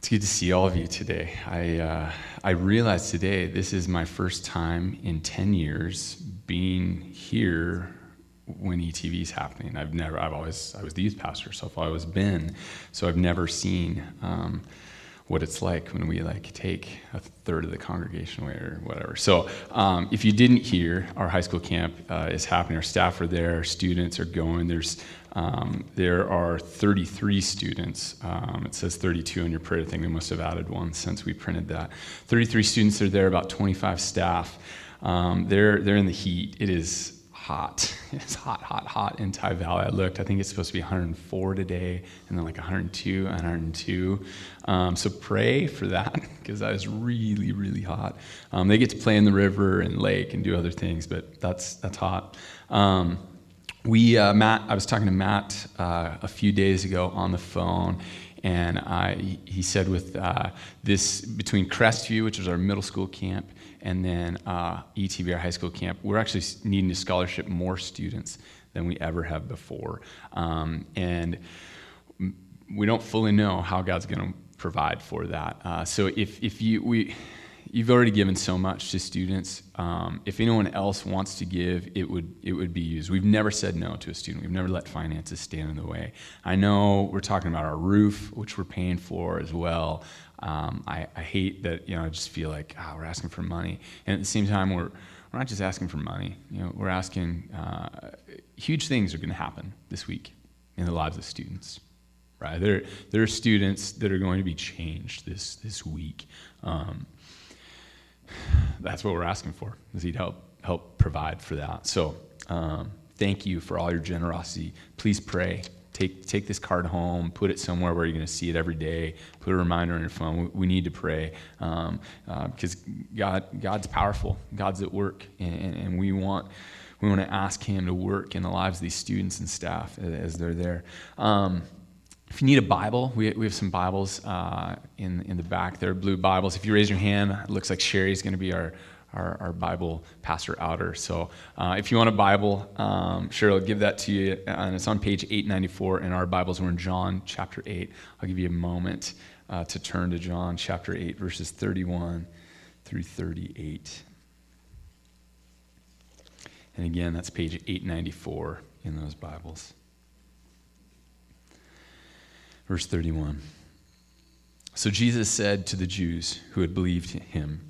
It's good to see all of you today. I, uh, I realize today this is my first time in 10 years being here when ETV is happening. I've never, I've always, I was the youth pastor, so I've always been, so I've never seen um, what it's like when we like take a third of the congregation away or whatever. So um, if you didn't hear, our high school camp uh, is happening. Our staff are there, students are going. There's um, there are 33 students. Um, it says 32 on your prayer thing. They must have added one since we printed that. 33 students are there, about 25 staff. Um, they're, they're in the heat. It is hot. It's hot, hot, hot in Tygh Valley. I looked. I think it's supposed to be 104 today, and then like 102, 102. Um, so pray for that because that is really, really hot. Um, they get to play in the river and lake and do other things, but that's that's hot. Um, we uh, Matt, I was talking to Matt uh, a few days ago on the phone, and I, he said with uh, this between Crestview, which is our middle school camp, and then uh, ETV, our high school camp, we're actually needing to scholarship more students than we ever have before, um, and we don't fully know how God's going to provide for that. Uh, so if if you we you've already given so much to students. Um, if anyone else wants to give, it would it would be used. We've never said no to a student. We've never let finances stand in the way. I know we're talking about our roof, which we're paying for as well. Um, I, I, hate that you know I just feel like oh, we're asking for money, and at the same time we're we're not just asking for money. You know, we're asking uh, huge things are going to happen this week in the lives of students. Right? There, there are students that are going to be changed this this week. Um, that's what we're asking for is he'd help help provide for that so um, thank you for all your generosity please pray take take this card home put it somewhere where you're going to see it every day put a reminder on your phone. We, we need to pray um, uh, because god god's powerful. God's at work and, and we want we want to ask him to work in the lives of these students and staff as they're there. Um, if you need a Bible, we, we have some Bibles uh, in, in the back. There, are blue Bibles. If you raise your hand, it looks like Sherry's going to be our, our, our, Bible pastor outer. So uh, if you want a Bible, um, Sherry will give that to you. And it's on page 894 in our Bibles. We're in John chapter 8. I'll give you a moment uh, to turn to John chapter 8, verses 31 through 38. And again, that's page 894 in those Bibles. Verse 31. So Jesus said to the Jews who had believed him,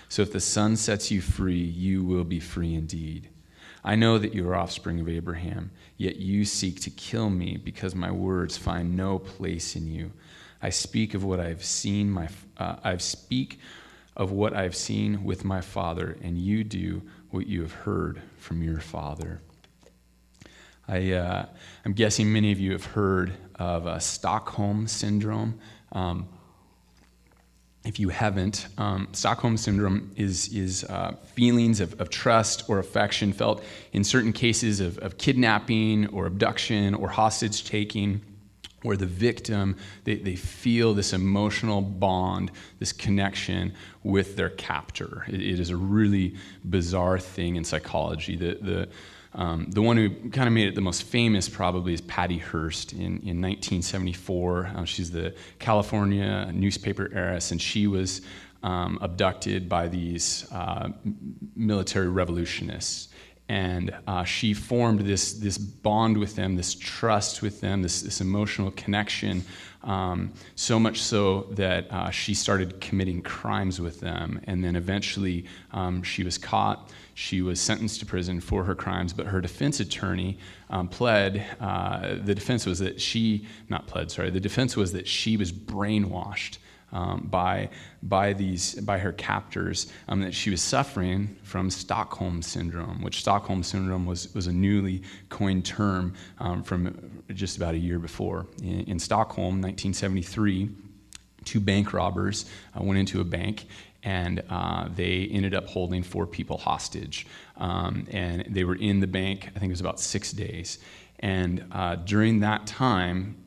So if the son sets you free, you will be free indeed. I know that you are offspring of Abraham, yet you seek to kill me because my words find no place in you. I speak of what I've seen my uh, I speak of what I've seen with my father, and you do what you have heard from your father. I, uh, I'm guessing many of you have heard of uh, Stockholm Syndrome. Um, if you haven't, um, Stockholm Syndrome is, is uh, feelings of, of, trust or affection felt in certain cases of, of kidnapping or abduction or hostage taking where the victim they, they feel this emotional bond this connection with their captor. It, it is a really bizarre thing in psychology. The, the, um, the one who kind of made it the most famous probably is Patty Hearst in, in 1974. Um, she's the California newspaper heiress, and she was um, abducted by these uh, military revolutionists. And uh, she formed this, this bond with them, this trust with them, this, this emotional connection, um, so much so that uh, she started committing crimes with them. And then eventually um, she was caught she was sentenced to prison for her crimes, but her defense attorney um, pled. Uh, the defense was that she, not pled, sorry, the defense was that she was brainwashed um, by, by, these, by her captors, um, that she was suffering from Stockholm Syndrome, which Stockholm Syndrome was, was a newly coined term um, from just about a year before. In, in Stockholm, 1973, two bank robbers uh, went into a bank and uh, they ended up holding four people hostage. Um, and they were in the bank, I think it was about six days. And uh, during that time,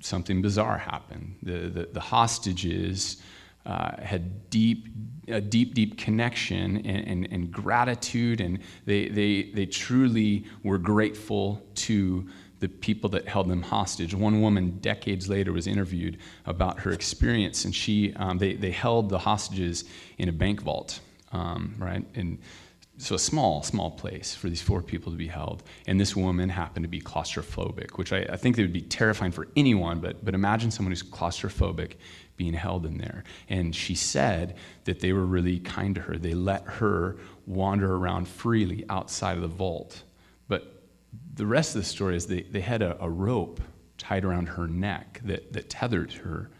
something bizarre happened. The, the, the hostages uh, had deep, a deep, deep connection and, and, and, gratitude, and they, they, they truly were grateful to the people that held them hostage. One woman, decades later, was interviewed about her experience, and she, um, they, they held the hostages in a bank vault, um, right? And so a small, small place for these four people to be held. And this woman happened to be claustrophobic, which I, I think they would be terrifying for anyone, but, but imagine someone who's claustrophobic being held in there. And she said that they were really kind to her. They let her wander around freely outside of the vault. The rest of the story is they, they had a, a rope tied around her neck that, that tethered her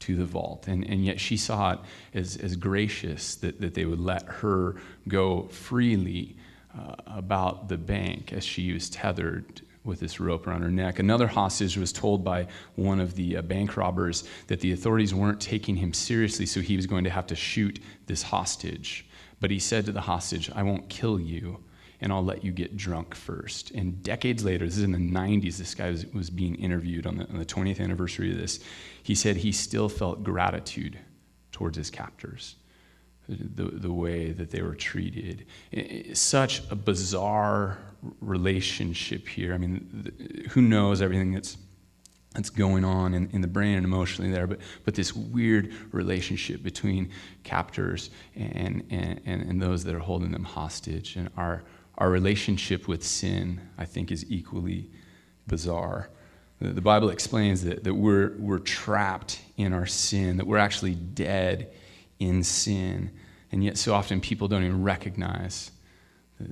to the vault. And, and yet she saw it as, as gracious that, that they would let her go freely uh, about the bank as she was tethered with this rope around her neck. Another hostage was told by one of the uh, bank robbers that the authorities weren't taking him seriously, so he was going to have to shoot this hostage. But he said to the hostage, I won't kill you and I'll let you get drunk first. And decades later, this is in the 90s, this guy was, was being interviewed on the, on the 20th anniversary of this. He said he still felt gratitude towards his captors, the, the way that they were treated. Such a bizarre relationship here. I mean, who knows everything that's that's going on in, in the brain and emotionally there, but, but this weird relationship between captors and, and, and, those that are holding them hostage. And our, our relationship with sin, I think, is equally bizarre. The Bible explains that, that we're, we're trapped in our sin, that we're actually dead in sin. And yet, so often, people don't even recognize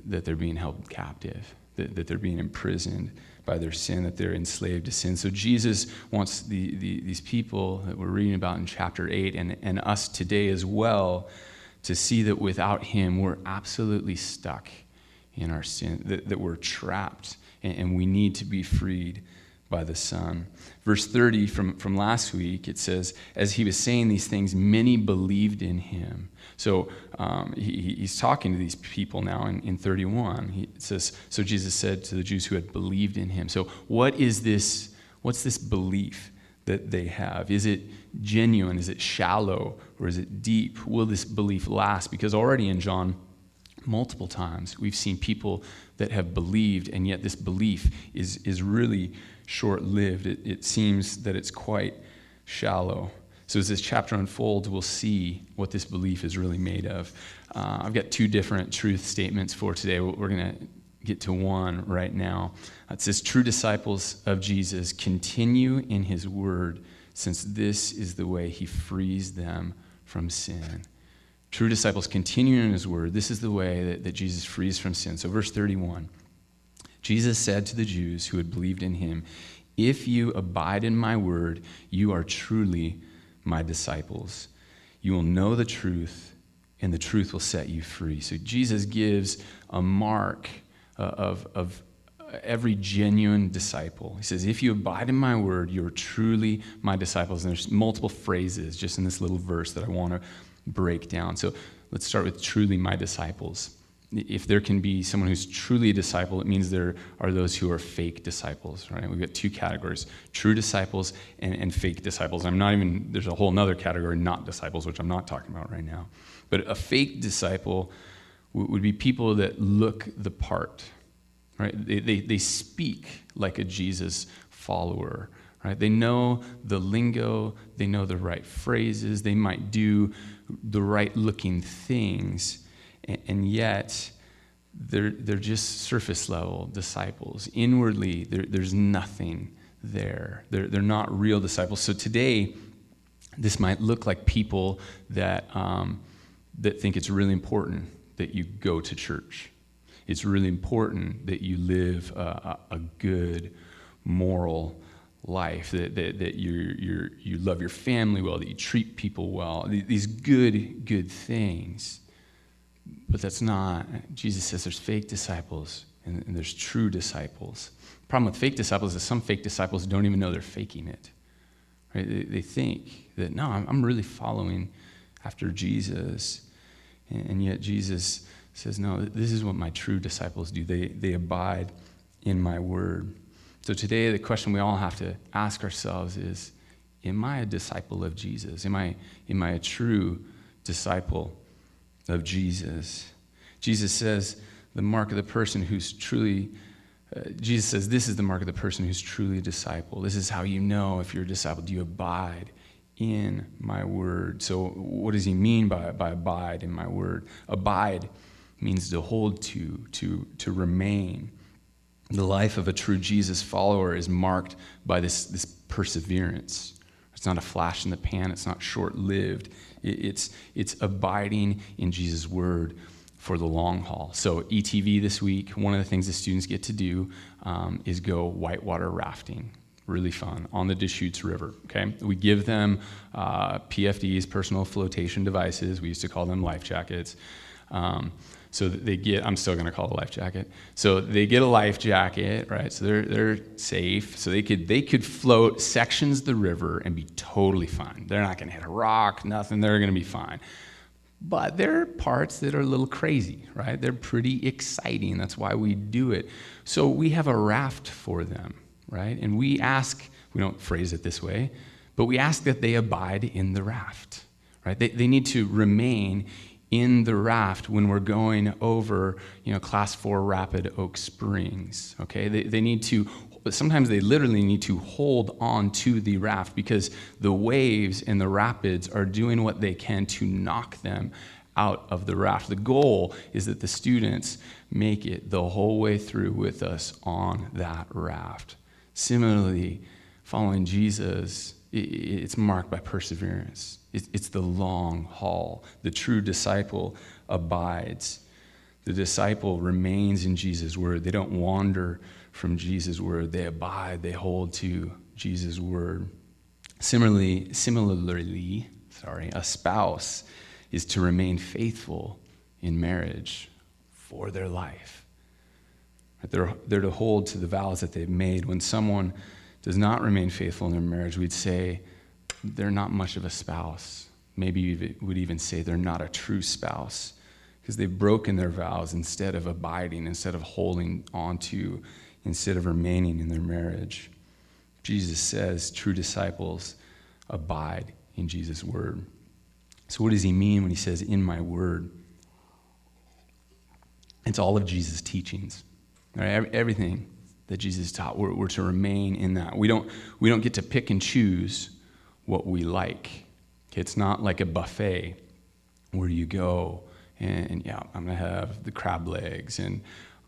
that they're being held captive, that, that they're being imprisoned by their sin, that they're enslaved to sin. So, Jesus wants the, the, these people that we're reading about in chapter 8 and, and us today as well to see that without Him, we're absolutely stuck in our sin, that, that we're trapped and, and we need to be freed by the Son. Verse 30 from, from last week, it says, As he was saying these things, many believed in him. So um, he, he's talking to these people now in, in 31. He, says, So Jesus said to the Jews who had believed in him. So, what is this? What's this belief that they have? Is it genuine? Is it shallow? Or is it deep? Will this belief last? Because already in John multiple times. We've seen people that have believed, and yet this belief is, is really short lived. It, it seems that it's quite shallow. So, as this chapter unfolds, we'll see what this belief is really made of. Uh, I've got two different truth statements for today. We're going to get to one right now. It says, True disciples of Jesus continue in his word, since this is the way he frees them from sin. True disciples continue in his word. This is the way that, that Jesus frees from sin. So, verse 31 Jesus said to the Jews who had believed in him, If you abide in my word, you are truly my disciples. You will know the truth, and the truth will set you free. So, Jesus gives a mark uh, of, of every genuine disciple. He says, If you abide in my word, you are truly my disciples. And there's multiple phrases just in this little verse that I want to break down. So let's start with truly my disciples. If there can be someone who's truly a disciple, it means there are those who are fake disciples, right? We've got two categories true disciples and, and fake disciples. I'm not even, there's a whole other category, not disciples, which I'm not talking about right now. But a fake disciple would be people that look the part, right? They, they, they speak like a Jesus follower, right? They know the lingo, they know the right phrases, they might do the right looking things, and, and yet they're, they're just surface level disciples. Inwardly, there's nothing there. They're, they're not real disciples. So today, this might look like people that, um, that think it's really important that you go to church. It's really important that you live a, a good, moral life, that, that, that you you you love your family well, that you treat people well, these good, good things. But that's not, Jesus says there's fake disciples and, and there's true disciples. The problem with fake disciples is some fake disciples don't even know they're faking it. Right? They, they think that, no, I'm, I'm really following after Jesus. And yet Jesus says, No, this is what my true disciples do. They, they abide in my word. So today, the question we all have to ask ourselves is Am I a disciple of Jesus? Am I, am I a true disciple of Jesus? Jesus says, The mark of the person who's truly uh, Jesus says, This is the mark of the person who's truly a disciple. This is how you know if you're a disciple. Do you abide in my word? So, what does he mean by, by abide in my word? Abide means to hold to, to, to remain. The life of a true Jesus follower is marked by this, this perseverance. It's not a flash in the pan, it's not short lived. It's, it's abiding in Jesus' word for the long haul. So, ETV this week, one of the things the students get to do um, is go whitewater rafting. Really fun on the Deschutes River. Okay, we give them uh, PFDs, personal flotation devices. We used to call them life jackets. Um, so they get, I'm still going to call it a life jacket. So they get a life jacket, right? So they're, they're safe. So they could, they could float sections of the river and be totally fine. They're not going to hit a rock, nothing. They're going to be fine. But there are parts that are a little crazy, right? They're pretty exciting. That's why we do it. So we have a raft for them, right? And we ask, we don't phrase it this way, but we ask that they abide in the raft, right? They, they need to remain in the raft when we're going over, you know, class four Rapid Oak Springs, okay? They, they need to sometimes they literally need to hold on to the raft because the waves and the rapids are doing what they can to knock them out of the raft. The goal is that the students make it the whole way through with us on that raft. Similarly, following Jesus, it's marked by perseverance. It's the long haul. The true disciple abides. The disciple remains in Jesus' word. They don't wander from Jesus' word. They abide, they hold to Jesus' word. Similarly, similarly, sorry, a spouse is to remain faithful in marriage for their life. They're, they're to hold to the vows that they've made. When someone does not remain faithful in their marriage, we'd say they're not much of a spouse. Maybe we would even say they're not a true spouse because they've broken their vows instead of abiding, instead of holding on to instead of remaining in their marriage. Jesus says true disciples abide in Jesus' word. So, what does he mean when he says, in my word? It's all of Jesus' teachings. Right? Everything that Jesus taught, we're, we're, to remain in that. We don't, we don't get to pick and choose what we like. It's not like a buffet where you go and, and yeah, I'm going to have the crab legs and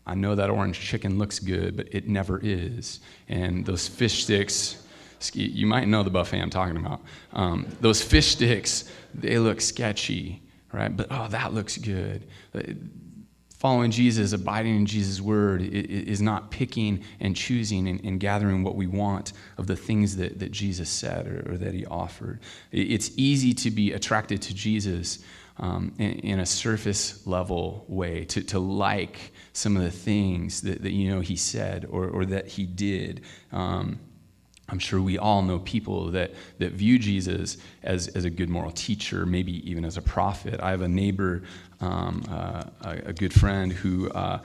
I know that orange chicken looks good, but it never is. And those fish sticks, you might know the buffet I'm talking about. Um, those fish sticks, they look sketchy, right? But oh, that looks good. Following Jesus, abiding in Jesus' word, is not picking and choosing and, gathering what we want of the things that, that Jesus said or, that he offered. It's easy to be attracted to Jesus um, in, in, a surface level way, to, to like some of the things that, that you know he said or, or that he did. Um, I'm sure we all know people that, that view Jesus as, as a good moral teacher, maybe even as a prophet. I have a neighbor, um, uh, a, a, good friend, who uh,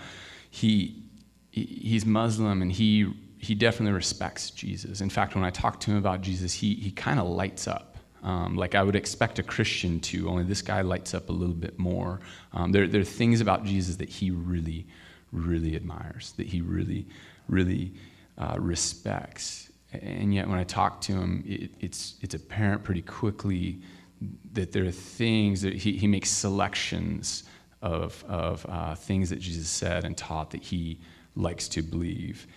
he, he's Muslim and he, he definitely respects Jesus. In fact, when I talk to him about Jesus, he, he kind of lights up um, like I would expect a Christian to, only this guy lights up a little bit more. Um, there, there are things about Jesus that he really, really admires, that he really, really uh, respects. And yet, when I talk to him, it, it's, it's apparent pretty quickly that there are things that he, he makes selections of, of uh, things that Jesus said and taught that he likes to believe.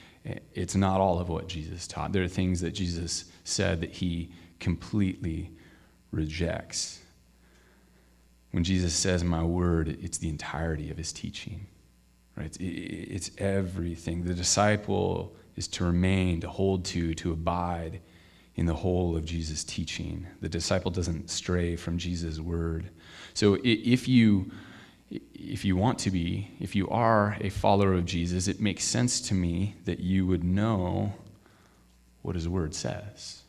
It's not all of what Jesus taught. There are things that Jesus said that he completely rejects. When Jesus says, My word, it's the entirety of his teaching. Right? It's, it's everything. The disciple is to remain, to hold to, to abide in the whole of Jesus' teaching. The disciple doesn't stray from Jesus' word. So if you if you want to be, if you are a follower of Jesus, it makes sense to me that you would know what his word says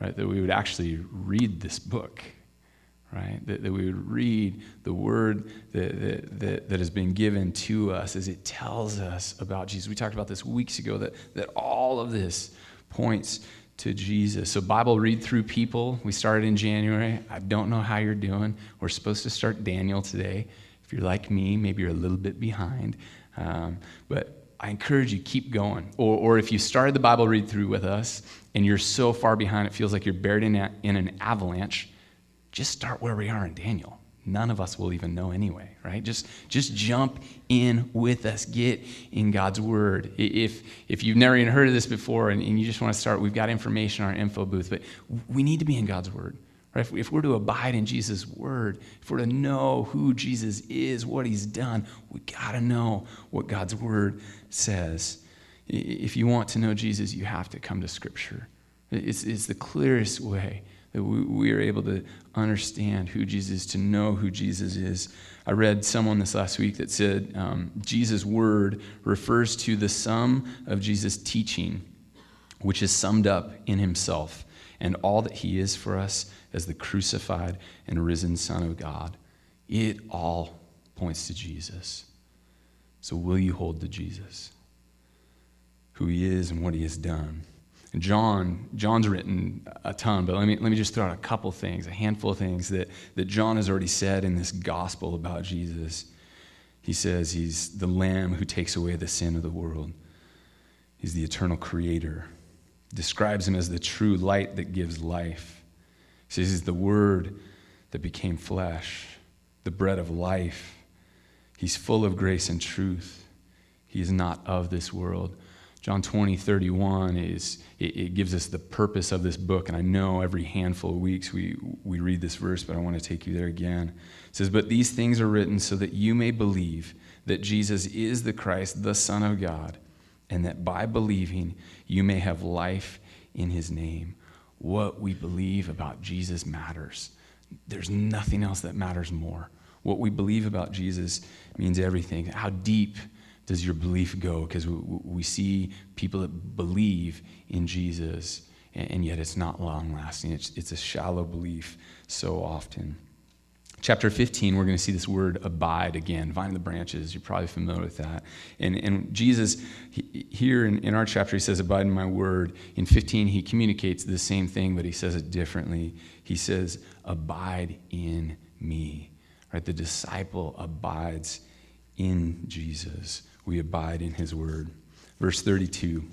right? That we would actually read this book, right? That, that we would read the word that, that, that, that has been given to us as it tells us about Jesus. We talked about this weeks ago that, that all of this points to Jesus. So, Bible read through people, we started in January. I don't know how you're doing. We're supposed to start Daniel today. If you're like me, maybe you're a little bit behind. Um, but I encourage you, keep going. Or, or if you started the Bible read through with us and you're so far behind, it feels like you're buried in, a, in an avalanche, just start where we are in Daniel. None of us will even know anyway, right? Just, just jump in with us. Get in God's Word. If, if you've never even heard of this before and, and you just want to start, we've got information on our info booth, but we need to be in God's Word. Right? If, we're to abide in Jesus' Word, if we're to know who Jesus is, what He's done, we got to know what God's Word says. If you want to know Jesus, you have to come to Scripture. It's, it's the clearest way that we, are able to understand who Jesus is, to know who Jesus is. I read someone this last week that said um, Jesus' word refers to the sum of Jesus' teaching, which is summed up in himself and all that he is for us as the crucified and risen Son of God. It all points to Jesus. So, will you hold to Jesus, who he is and what he has done? John, John's written a ton, but let me, let me just throw out a couple things, a handful of things that, that John has already said in this gospel about Jesus. He says he's the Lamb who takes away the sin of the world. He's the eternal creator. Describes him as the true light that gives life. He says he's the Word that became flesh, the bread of life. He's full of grace and truth. He is not of this world. John 20, 31 is, it, it, gives us the purpose of this book. And I know every handful of weeks we, we read this verse, but I want to take you there again. It says, But these things are written so that you may believe that Jesus is the Christ, the Son of God, and that by believing you may have life in his name. What we believe about Jesus matters. There's nothing else that matters more. What we believe about Jesus means everything. How deep does your belief go? Because we, we, see people that believe in Jesus, and, yet it's not long lasting. It's, it's a shallow belief so often. Chapter 15, we're going to see this word abide again, vine the branches. You're probably familiar with that. And, and Jesus, he, here in, in our chapter, he says, Abide in my word. In 15, he communicates the same thing, but he says it differently. He says, Abide in me. Right? The disciple abides in Jesus we abide in his word. Verse 32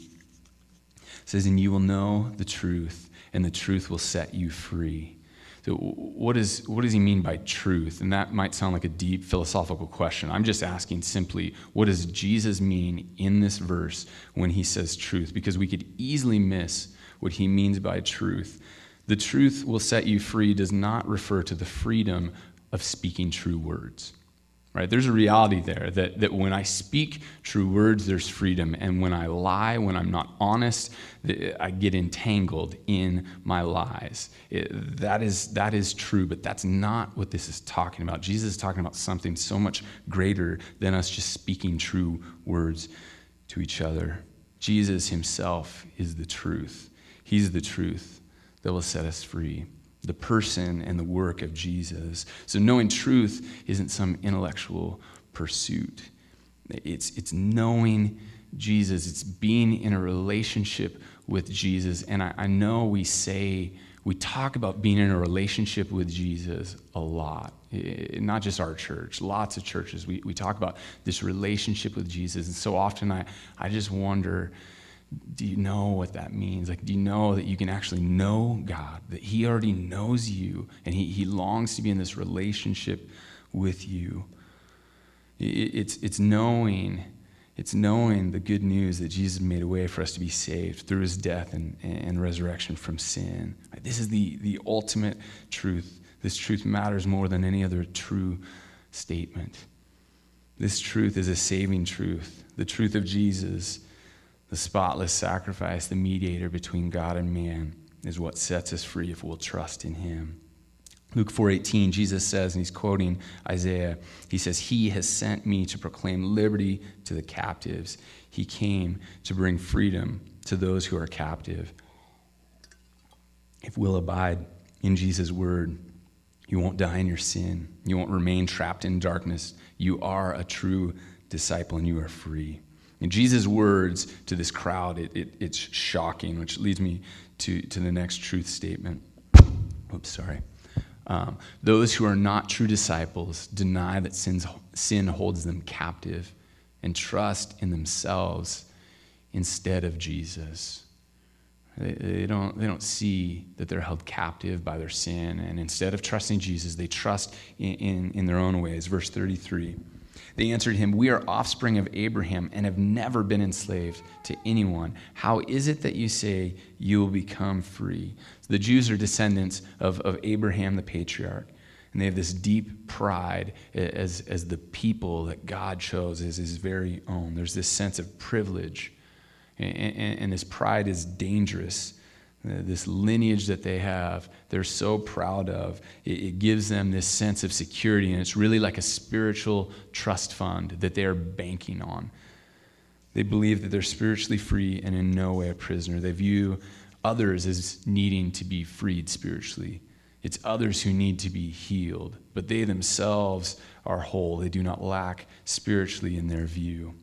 says, And you will know the truth, and the truth will set you free. So, what, is, what does he mean by truth? And that might sound like a deep philosophical question. I'm just asking simply, what does Jesus mean in this verse when he says truth? Because we could easily miss what he means by truth. The truth will set you free does not refer to the freedom of speaking true words right? There's a reality there that, that when I speak true words, there's freedom. And when I lie, when I'm not honest, I get entangled in my lies. It, that, is, that is true, but that's not what this is talking about. Jesus is talking about something so much greater than us just speaking true words to each other. Jesus himself is the truth. He's the truth that will set us free the person and the work of Jesus. So knowing truth isn't some intellectual pursuit. It's, it's knowing Jesus. It's being in a relationship with Jesus. And I, I know we say, we talk about being in a relationship with Jesus a lot. It, not just our church, lots of churches. We, we talk about this relationship with Jesus. And so often I, I just wonder do you know what that means? Like, do you know that you can actually know God, that He already knows you, and He, he longs to be in this relationship with you? It's, it's knowing. It's knowing the good news that Jesus made a way for us to be saved through his death and, and resurrection from sin. This is the, the ultimate truth. This truth matters more than any other true statement. This truth is a saving truth. The truth of Jesus the spotless sacrifice, the mediator between God and man, is what sets us free if we'll trust in him. Luke 4:18 Jesus says and he's quoting Isaiah he says he has sent me to proclaim liberty to the captives he came to bring freedom to those who are captive if we'll abide in Jesus word You won't die in your sin. You won't remain trapped in darkness. You are a true disciple and you are free. And Jesus' words to this crowd, it, it, it's shocking, which leads me to, to the next truth statement. Oops, sorry. Um, those who are not true disciples deny that sin's, sin holds them captive and trust in themselves instead of Jesus. They, they, don't, they don't see that they're held captive by their sin, and instead of trusting Jesus, they trust in, in, in their own ways. Verse 33 They answered him, We are offspring of Abraham and have never been enslaved to anyone. How is it that you say you will become free? So the Jews are descendants of, of Abraham the patriarch. And they have this deep pride as, as the people that God chose as his very own. There's this sense of privilege and, and, and this pride is dangerous. This lineage that they have, they're so proud of. It, it gives them this sense of security, and it's really like a spiritual trust fund that they are banking on. They believe that they're spiritually free and in no way a prisoner. They view others as needing to be freed spiritually. It's others who need to be healed, but they themselves are whole. They do not lack spiritually in their view.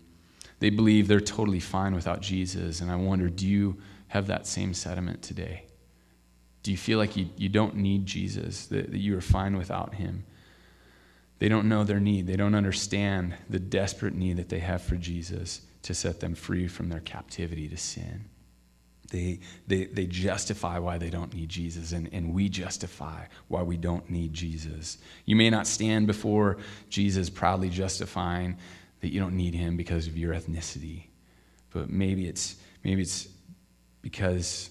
They believe they're totally fine without Jesus. And I wonder do you have that same sentiment today? Do you feel like you, you don't need Jesus, that, that you are fine without him? They don't know their need. They don't understand the desperate need that they have for Jesus to set them free from their captivity to sin. They, they, they justify why they don't need Jesus, and, and we justify why we don't need Jesus. You may not stand before Jesus proudly justifying that you don't need him because of your ethnicity. But maybe it's, maybe it's because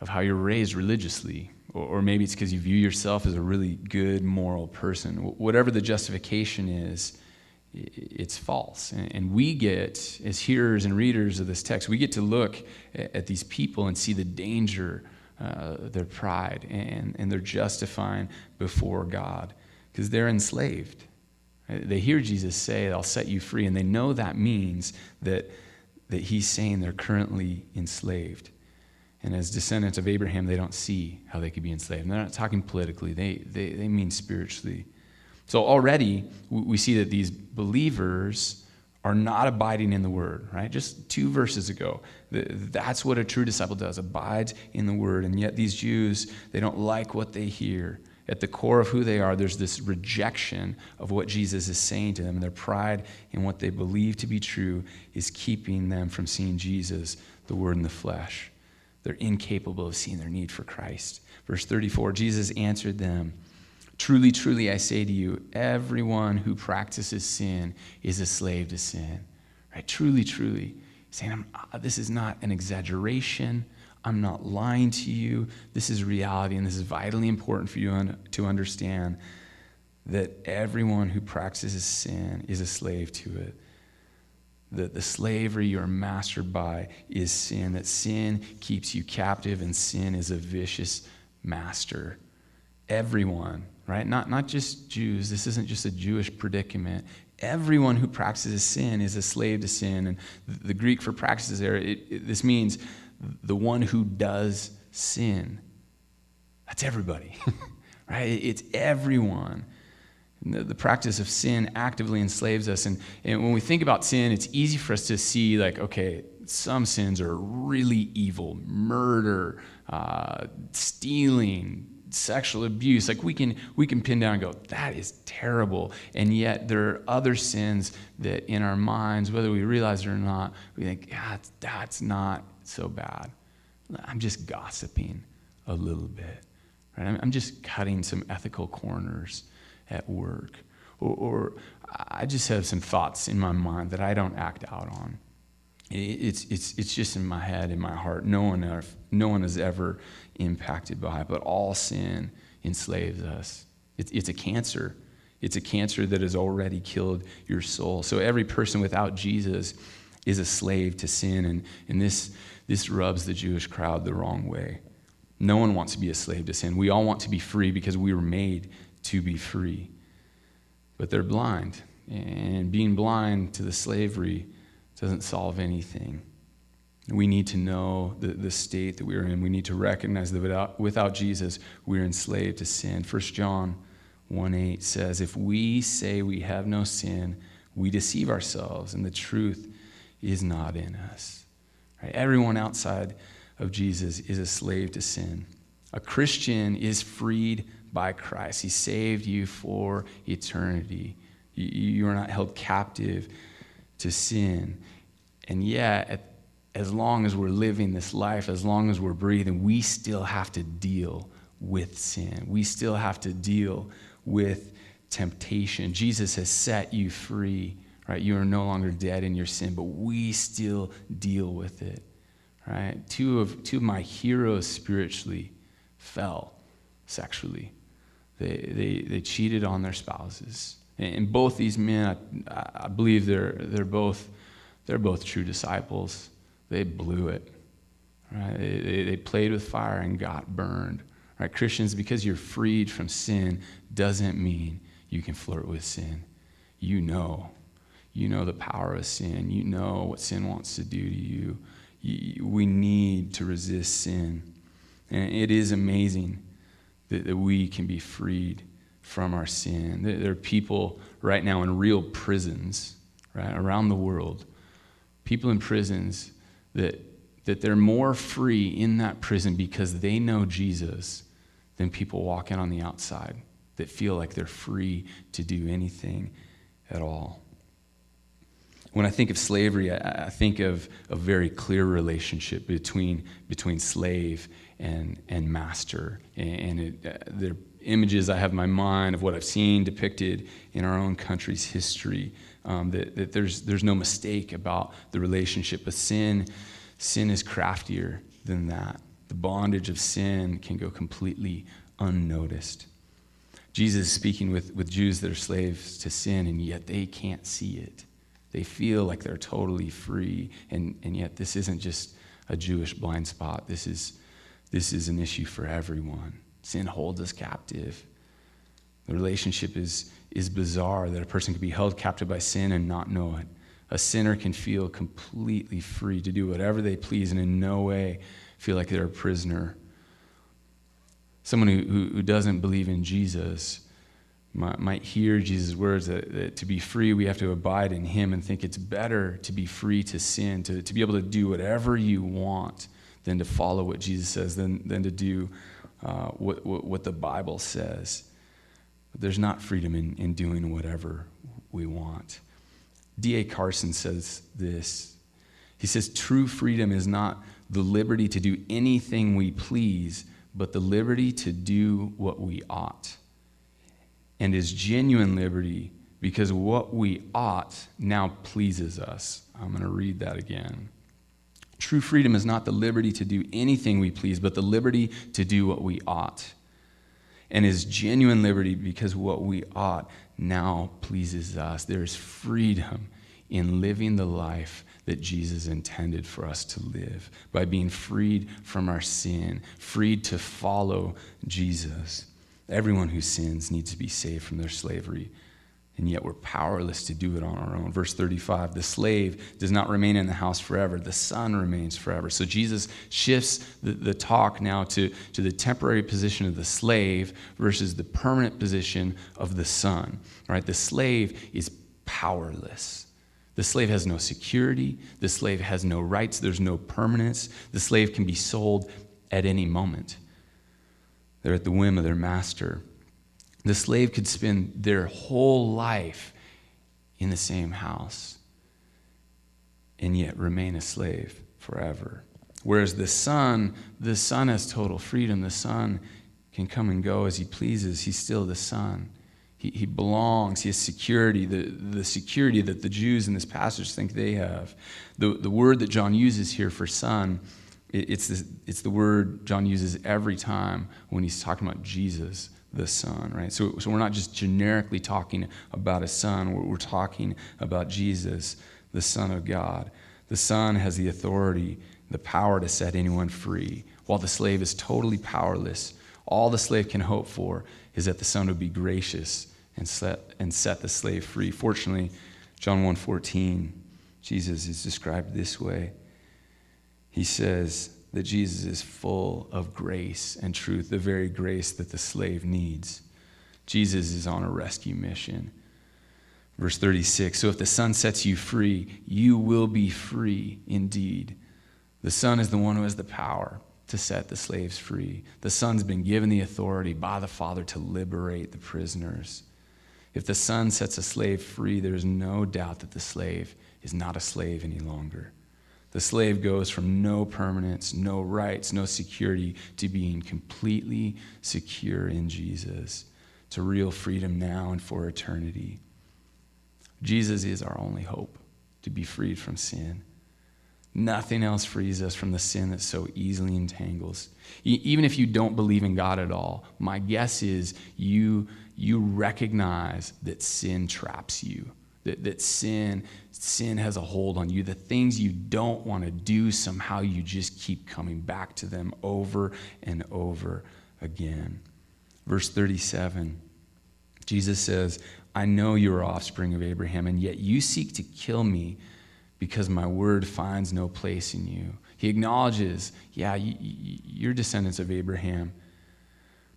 of how you're raised religiously, or, maybe it's because you view yourself as a really good moral person. Whatever the justification is, it's false. And we get, as hearers and readers of this text, we get to look at these people and see the danger, uh, their pride, and, and they're justifying before God because they're enslaved. They hear Jesus say, I'll set you free, and they know that means that, that he's saying they're currently enslaved. And as descendants of Abraham, they don't see how they could be enslaved. And they're not talking politically, they, they, they mean spiritually. So already we see that these believers are not abiding in the word, right? Just two verses ago. That's what a true disciple does, abides in the word. And yet these Jews, they don't like what they hear at the core of who they are, there's this rejection of what Jesus is saying to them. And their pride in what they believe to be true is keeping them from seeing Jesus, the Word in the flesh. They're incapable of seeing their need for Christ. Verse 34 Jesus answered them Truly, truly, I say to you, everyone who practices sin is a slave to sin. Right? Truly, truly. Saying, uh, this is not an exaggeration. I'm not lying to you. This is reality, and this is vitally important for you to understand that everyone who practices sin is a slave to it. That the slavery you're mastered by is sin, that sin keeps you captive, and sin is a vicious master. Everyone, right? Not, not just Jews, this isn't just a Jewish predicament. Everyone who practices sin is a slave to sin. And the Greek for practices there, it, it, this means the one who does sin. That's everybody, right? It's everyone. The, practice of sin actively enslaves us. And, and when we think about sin, it's easy for us to see, like, okay, some sins are really evil murder, uh, stealing, sexual abuse like we can we can pin down and go that is terrible and yet there are other sins that in our minds whether we realize it or not we think yeah that's not so bad. I'm just gossiping a little bit. Right? I'm just cutting some ethical corners at work. Or, or I just have some thoughts in my mind that I don't act out on. It's, it's, it's just in my head, in my heart. No one, ever, no one is ever impacted by it, but all sin enslaves us. It's, it's a cancer. It's a cancer that has already killed your soul. So every person without Jesus is a slave to sin. And, and this, this rubs the Jewish crowd the wrong way. No one wants to be a slave to sin. We all want to be free because we were made to be free. But they're blind. And being blind to the slavery doesn't solve anything. We need to know the, the state that we're in. We need to recognize that without, without Jesus, we're enslaved to sin. 1 John 1 8 says, If we say we have no sin, we deceive ourselves, and the truth is not in us. Right? Everyone outside of Jesus is a slave to sin. A Christian is freed by Christ. He saved you for eternity. You are not held captive to sin. And yet, as long as we're living this life, as long as we're breathing, we still have to deal with sin. We still have to deal with temptation. Jesus has set you free, right? You are no longer dead in your sin, but we still deal with it, right? Two of, two of my heroes spiritually fell sexually. They, they, they cheated on their spouses. And both these men, I, I believe they're, they're, both, they're both true disciples. They blew it. Right? They, they, played with fire and got burned. Right? Christians, because you're freed from sin doesn't mean you can flirt with sin. You know. You know the power of sin. You know what sin wants to do to you. you we need to resist sin. And it is amazing that, that we can be freed from our sin. There are people right now in real prisons, right, around the world. People in prisons that, that they're more free in that prison because they know Jesus than people walking on the outside that feel like they're free to do anything at all. When I think of slavery, I, I think of a very clear relationship between, between slave and, and master. And uh, the images I have in my mind of what I've seen depicted in our own country's history, um, that, that there's, there's no mistake about the relationship. But sin, sin is craftier than that. The bondage of sin can go completely unnoticed. Jesus is speaking with, with Jews that are slaves to sin, and yet they can't see it. They feel like they're totally free, and, and yet this isn't just a Jewish blind spot. This is, this is an issue for everyone. Sin holds us captive. The relationship is, is bizarre that a person can be held captive by sin and not know it. A sinner can feel completely free to do whatever they please and in no way feel like they're a prisoner Someone who, who, doesn't believe in Jesus might, might hear Jesus' words that, that, to be free, we have to abide in Him and think it's better to be free to sin, to, to be able to do whatever you want than to follow what Jesus says, than, than to do uh, what, what, what, the Bible says. But there's not freedom in, in doing whatever we want. D.A. Carson says this. He says, True freedom is not the liberty to do anything we please, but the liberty to do what we ought. And is genuine liberty because what we ought now pleases us. I'm going to read that again. True freedom is not the liberty to do anything we please, but the liberty to do what we ought. And is genuine liberty because what we ought now pleases us. There is freedom in living the life that Jesus intended for us to live by being freed from our sin, freed to follow Jesus. Everyone who sins needs to be saved from their slavery, and yet we're powerless to do it on our own. Verse 35 the slave does not remain in the house forever, the son remains forever. So Jesus shifts the, the talk now to, to the temporary position of the slave versus the permanent position of the son. Right? The slave is powerless. The slave has no security. The slave has no rights. There's no permanence. The slave can be sold at any moment. They're at the whim of their master. The slave could spend their whole life in the same house and yet remain a slave forever. Whereas the son, the son has total freedom. The son can come and go as he pleases. He's still the son. He, he belongs. He has security, the, the security that the Jews in this passage think they have. The, the word that John uses here for son, it, it's, it's the word John uses every time when he's talking about Jesus, the Son, right? So, so we're not just generically talking about a son, we're, we're talking about Jesus, the Son of God. The Son has the authority, the power to set anyone free, while the slave is totally powerless. All the slave can hope for is that the Son would be gracious and set, and set the slave free. Fortunately, John 1:14, Jesus is described this way. He says that Jesus is full of grace and truth, the very grace that the slave needs. Jesus is on a rescue mission. Verse 36 So if the Son sets you free, you will be free indeed. The Son is the one who has the power to set the slaves free. The Son's been given the authority by the Father to liberate the prisoners. If the Son sets a slave free, there is no doubt that the slave is not a slave any longer. The slave goes from no permanence, no rights, no security to being completely secure in Jesus, to real freedom now and for eternity. Jesus is our only hope to be freed from sin. Nothing else frees us from the sin that so easily entangles. Even if you don't believe in God at all, my guess is you, you recognize that sin traps you that, that sin, sin has a hold on you. The things you don't want to do, somehow you just keep coming back to them over and over again. Verse 37, Jesus says, I know you are offspring of Abraham, and yet you seek to kill me because my word finds no place in you. He acknowledges, yeah, you're descendants of Abraham.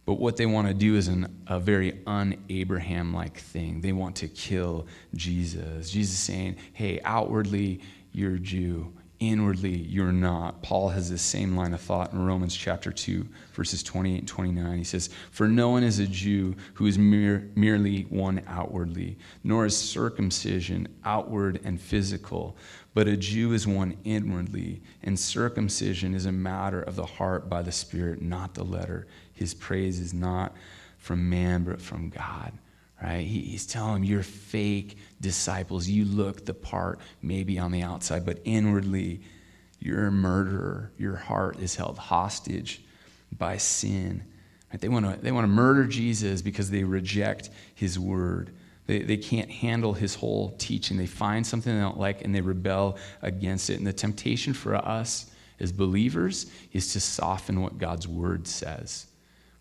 But what they want to do is an, a very un Abraham like thing. They want to kill Jesus. Jesus saying, hey, outwardly, you're a Jew. Inwardly, you're not. Paul has this same line of thought in Romans chapter 2, verses 28 and 29. He says, For no one is a Jew who is mere, merely one outwardly, nor is circumcision outward and physical, but a Jew is one inwardly, and circumcision is a matter of the heart by the Spirit, not the letter his praise is not from man, but from God. Right? He, he's telling them, You're fake disciples. You look the part maybe on the outside, but inwardly, you're a murderer. Your heart is held hostage by sin. Right? They want to they want to murder Jesus because they reject his word. They, they can't handle his whole teaching. They find something they don't like and they rebel against it. And the temptation for us as believers is to soften what God's word says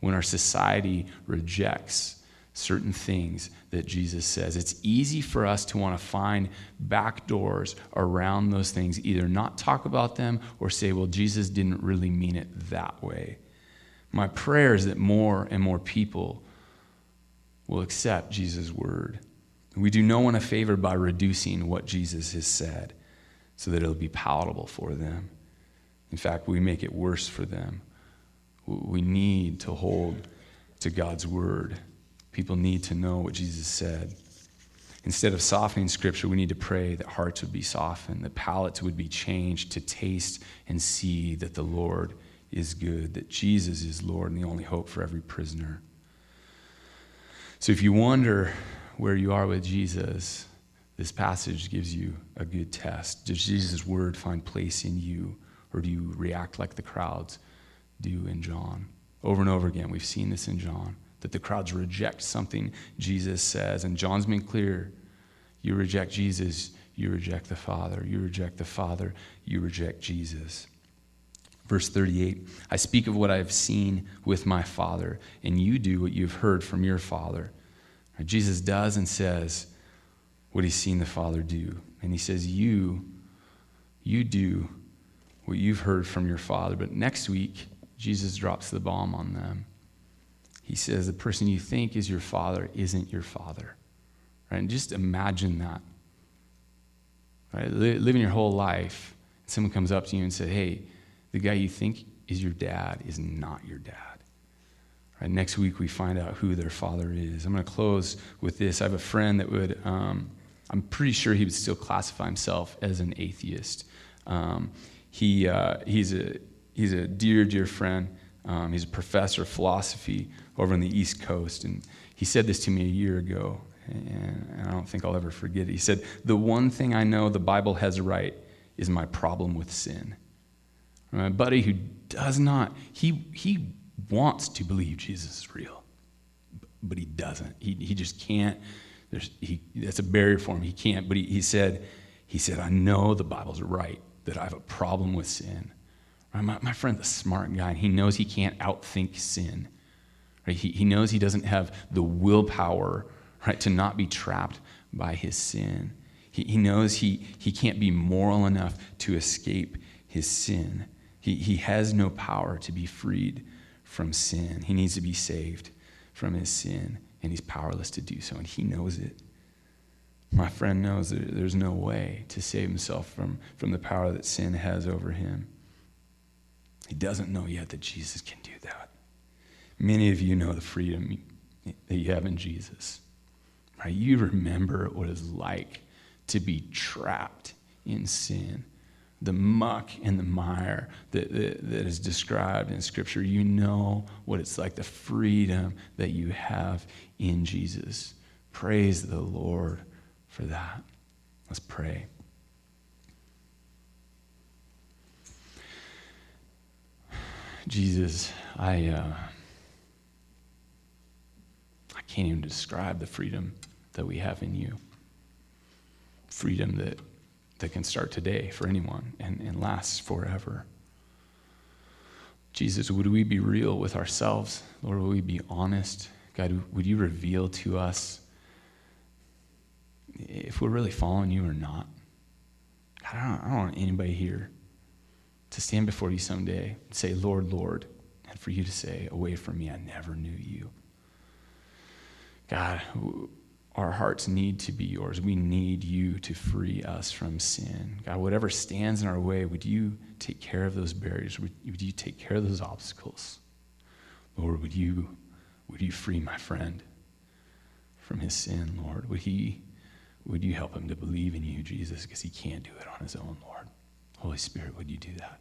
when our society rejects certain things that Jesus says. It's easy for us to want to find back doors around those things, either not talk about them or say, well, Jesus didn't really mean it that way. My prayer is that more and more people will accept Jesus' word. We do no one a favor by reducing what Jesus has said so that it'll be palatable for them. In fact, we make it worse for them we need to hold to God's word. People need to know what Jesus said. Instead of softening scripture, we need to pray that hearts would be softened, that palates would be changed to taste and see that the Lord is good, that Jesus is Lord and the only hope for every prisoner. So if you wonder where you are with Jesus, this passage gives you a good test. Does Jesus' word find place in you, or do you react like the crowds? Do in John. Over and over again, we've seen this in John that the crowds reject something Jesus says. And John's been clear you reject Jesus, you reject the Father. You reject the Father, you reject Jesus. Verse 38 I speak of what I have seen with my Father, and you do what you've heard from your Father. Jesus does and says what he's seen the Father do. And he says, You, you do what you've heard from your Father. But next week, Jesus drops the bomb on them. He says, The person you think is your father isn't your father. Right? And just imagine that. Right? Living your whole life, someone comes up to you and says, Hey, the guy you think is your dad is not your dad. Right? Next week, we find out who their father is. I'm going to close with this. I have a friend that would, um, I'm pretty sure he would still classify himself as an atheist. Um, he, uh, he's a he's a dear, dear friend. Um, he's a professor of philosophy over on the East Coast. And he said this to me a year ago, and I don't think I'll ever forget it. He said, The one thing I know the Bible has right is my problem with sin. My buddy who does not, he, he wants to believe Jesus is real, but he doesn't. He, he just can't. There's, he, that's a barrier for him. He can't. But he, he, said, he said, I know the Bible's right, that I have a problem with sin. My, my friend's a smart guy, and he knows he can't outthink sin. Right? He, he knows he doesn't have the willpower right, to not be trapped by his sin. He, he knows he, he can't be moral enough to escape his sin. He, he has no power to be freed from sin. He needs to be saved from his sin. and he's powerless to do so, and he knows it. My friend knows that there's no way to save himself from, from the power that sin has over him. He doesn't know yet that Jesus can do that. Many of you know the freedom that you have in Jesus. Right? You remember what it's like to be trapped in sin the muck and the mire that, that, that, is described in Scripture. You know what it's like, the freedom that you have in Jesus. Praise the Lord for that. Let's pray. Jesus, I, uh, I can't even describe the freedom that we have in you. Freedom that that can start today for anyone and, and lasts forever. Jesus, would we be real with ourselves? Lord, would we be honest? God, would you reveal to us if we're really following you or not? God, I don't, I don't want anybody here to stand before you someday and say, Lord, Lord, and for you to say, Away from me, I never knew you. God, our hearts need to be yours. We need you to free us from sin. God, whatever stands in our way, would you take care of those barriers? Would, would you take care of those obstacles? Lord, would you, would you free my friend from his sin, Lord? Would he would you help him to believe in you, Jesus, because he can't do it on his own, Lord? Holy Spirit, would you do that?